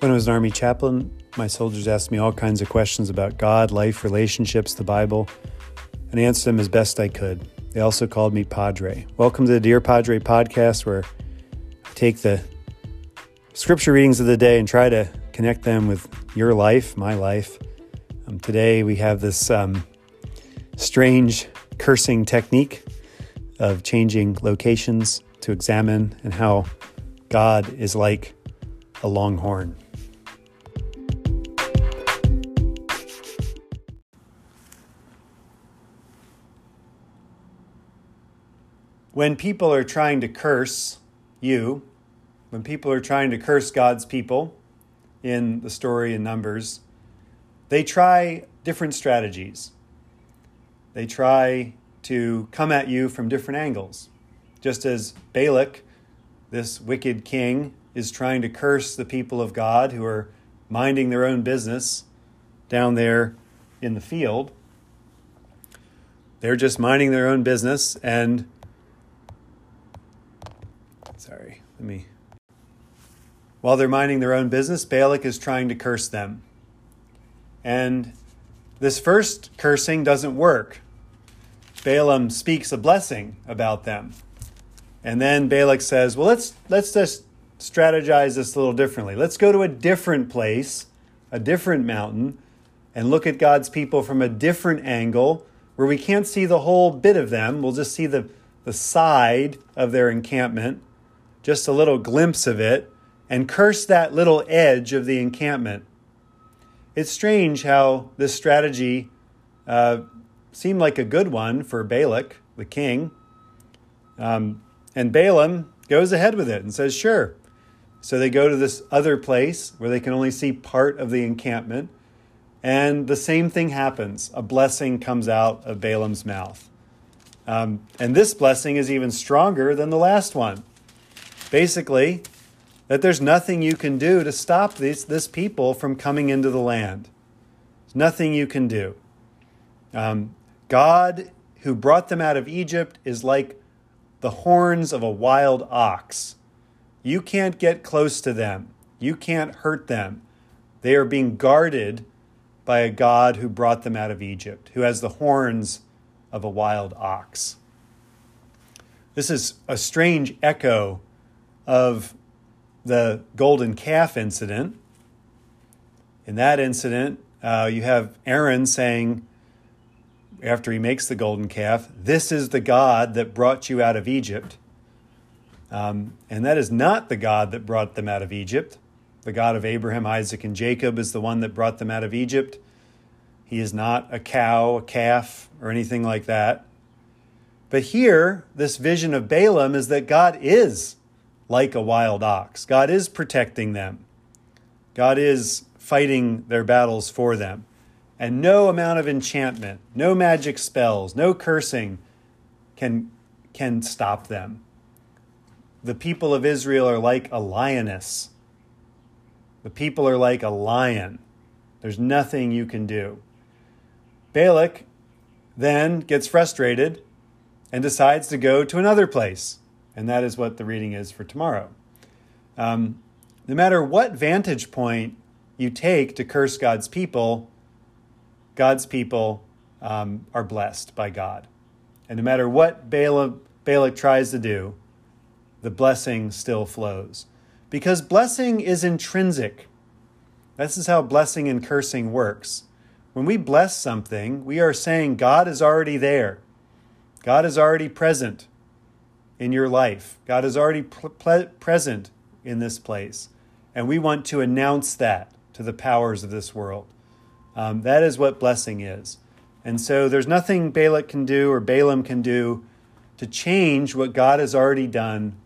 When I was an Army chaplain, my soldiers asked me all kinds of questions about God, life, relationships, the Bible, and I answered them as best I could. They also called me Padre. Welcome to the Dear Padre podcast, where I take the scripture readings of the day and try to connect them with your life, my life. Um, today we have this um, strange cursing technique of changing locations to examine and how God is like a longhorn. When people are trying to curse you, when people are trying to curse God's people in the story in Numbers, they try different strategies. They try to come at you from different angles. Just as Balak, this wicked king, is trying to curse the people of God who are minding their own business down there in the field. They're just minding their own business and Sorry, let me. While they're minding their own business, Balak is trying to curse them. And this first cursing doesn't work. Balaam speaks a blessing about them. And then Balak says, Well, let's, let's just strategize this a little differently. Let's go to a different place, a different mountain, and look at God's people from a different angle where we can't see the whole bit of them. We'll just see the, the side of their encampment just a little glimpse of it, and curse that little edge of the encampment. It's strange how this strategy uh, seemed like a good one for Balak, the king. Um, and Balaam goes ahead with it and says, Sure. So they go to this other place where they can only see part of the encampment. And the same thing happens. A blessing comes out of Balaam's mouth. Um, and this blessing is even stronger than the last one. Basically, that there's nothing you can do to stop this, this people from coming into the land. There's nothing you can do. Um, God, who brought them out of Egypt, is like the horns of a wild ox. You can't get close to them, you can't hurt them. They are being guarded by a God who brought them out of Egypt, who has the horns of a wild ox. This is a strange echo of the golden calf incident. In that incident, uh, you have Aaron saying, after he makes the golden calf, This is the God that brought you out of Egypt. Um, and that is not the God that brought them out of Egypt. The God of Abraham, Isaac, and Jacob is the one that brought them out of Egypt. He is not a cow, a calf, or anything like that. But here, this vision of Balaam is that God is like a wild ox. God is protecting them, God is fighting their battles for them. And no amount of enchantment, no magic spells, no cursing can, can stop them. The people of Israel are like a lioness. The people are like a lion. There's nothing you can do. Balak then gets frustrated and decides to go to another place. And that is what the reading is for tomorrow. Um, no matter what vantage point you take to curse God's people, God's people um, are blessed by God. And no matter what Balak, Balak tries to do, the blessing still flows. Because blessing is intrinsic. This is how blessing and cursing works. When we bless something, we are saying God is already there, God is already present in your life. God is already present in this place. And we want to announce that to the powers of this world. Um, that is what blessing is. And so there's nothing Balak can do or Balaam can do to change what God has already done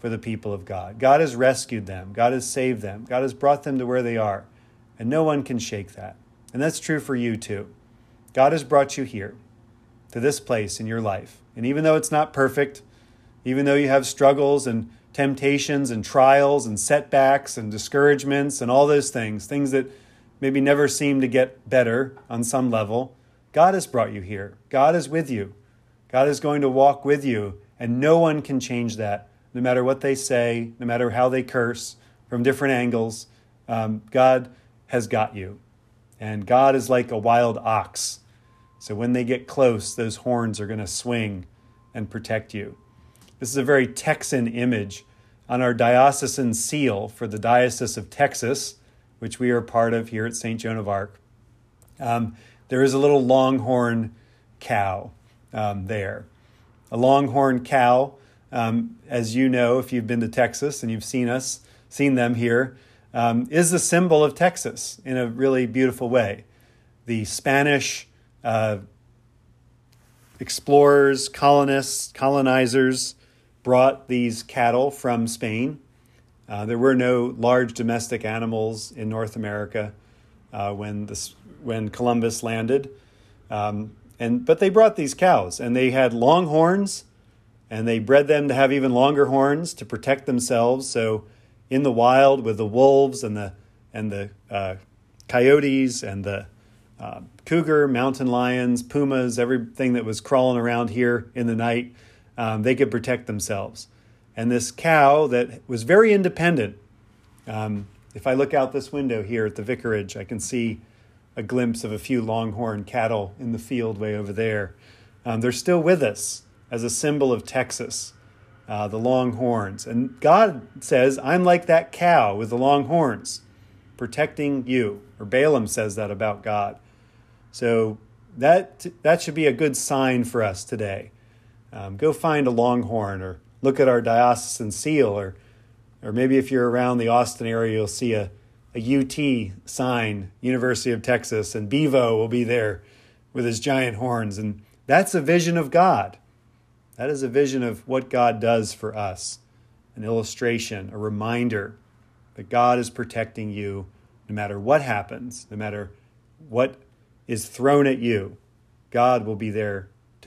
for the people of God. God has rescued them, God has saved them, God has brought them to where they are. And no one can shake that. And that's true for you too. God has brought you here to this place in your life. And even though it's not perfect, even though you have struggles and temptations and trials and setbacks and discouragements and all those things, things that maybe never seem to get better on some level, God has brought you here. God is with you. God is going to walk with you, and no one can change that, no matter what they say, no matter how they curse from different angles. um, God has got you. And God is like a wild ox. So when they get close, those horns are going to swing and protect you. This is a very Texan image on our diocesan seal for the Diocese of Texas, which we are part of here at St. Joan of Arc. Um, there is a little longhorn cow um, there. A longhorn cow, um, as you know, if you've been to Texas and you've seen us, seen them here, um, is the symbol of Texas in a really beautiful way. The Spanish uh, explorers, colonists, colonizers brought these cattle from Spain. Uh, there were no large domestic animals in North America uh, when this, when Columbus landed, um, and but they brought these cows, and they had long horns, and they bred them to have even longer horns to protect themselves. So, in the wild with the wolves and the and the uh, coyotes and the uh, cougar, mountain lions, pumas, everything that was crawling around here in the night, um, they could protect themselves. And this cow that was very independent. Um, if I look out this window here at the vicarage, I can see a glimpse of a few longhorn cattle in the field way over there. Um, they're still with us as a symbol of Texas, uh, the long horns. And God says, I'm like that cow with the long horns, protecting you. Or Balaam says that about God. So that that should be a good sign for us today. Um, go find a longhorn or look at our diocesan seal or or maybe if you're around the Austin area, you'll see a, a UT sign, University of Texas, and Bevo will be there with his giant horns. And that's a vision of God. That is a vision of what God does for us an illustration, a reminder that God is protecting you no matter what happens, no matter what is thrown at you, God will be there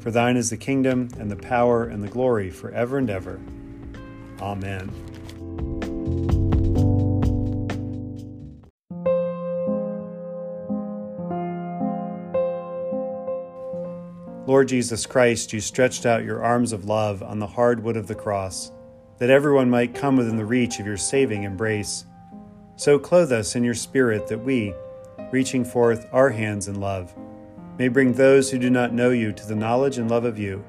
For thine is the kingdom, and the power, and the glory, forever and ever. Amen. Lord Jesus Christ, you stretched out your arms of love on the hard wood of the cross, that everyone might come within the reach of your saving embrace. So clothe us in your Spirit that we, reaching forth our hands in love, may bring those who do not know you to the knowledge and love of you,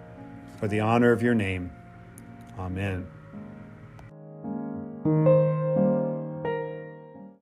for the honor of your name. Amen.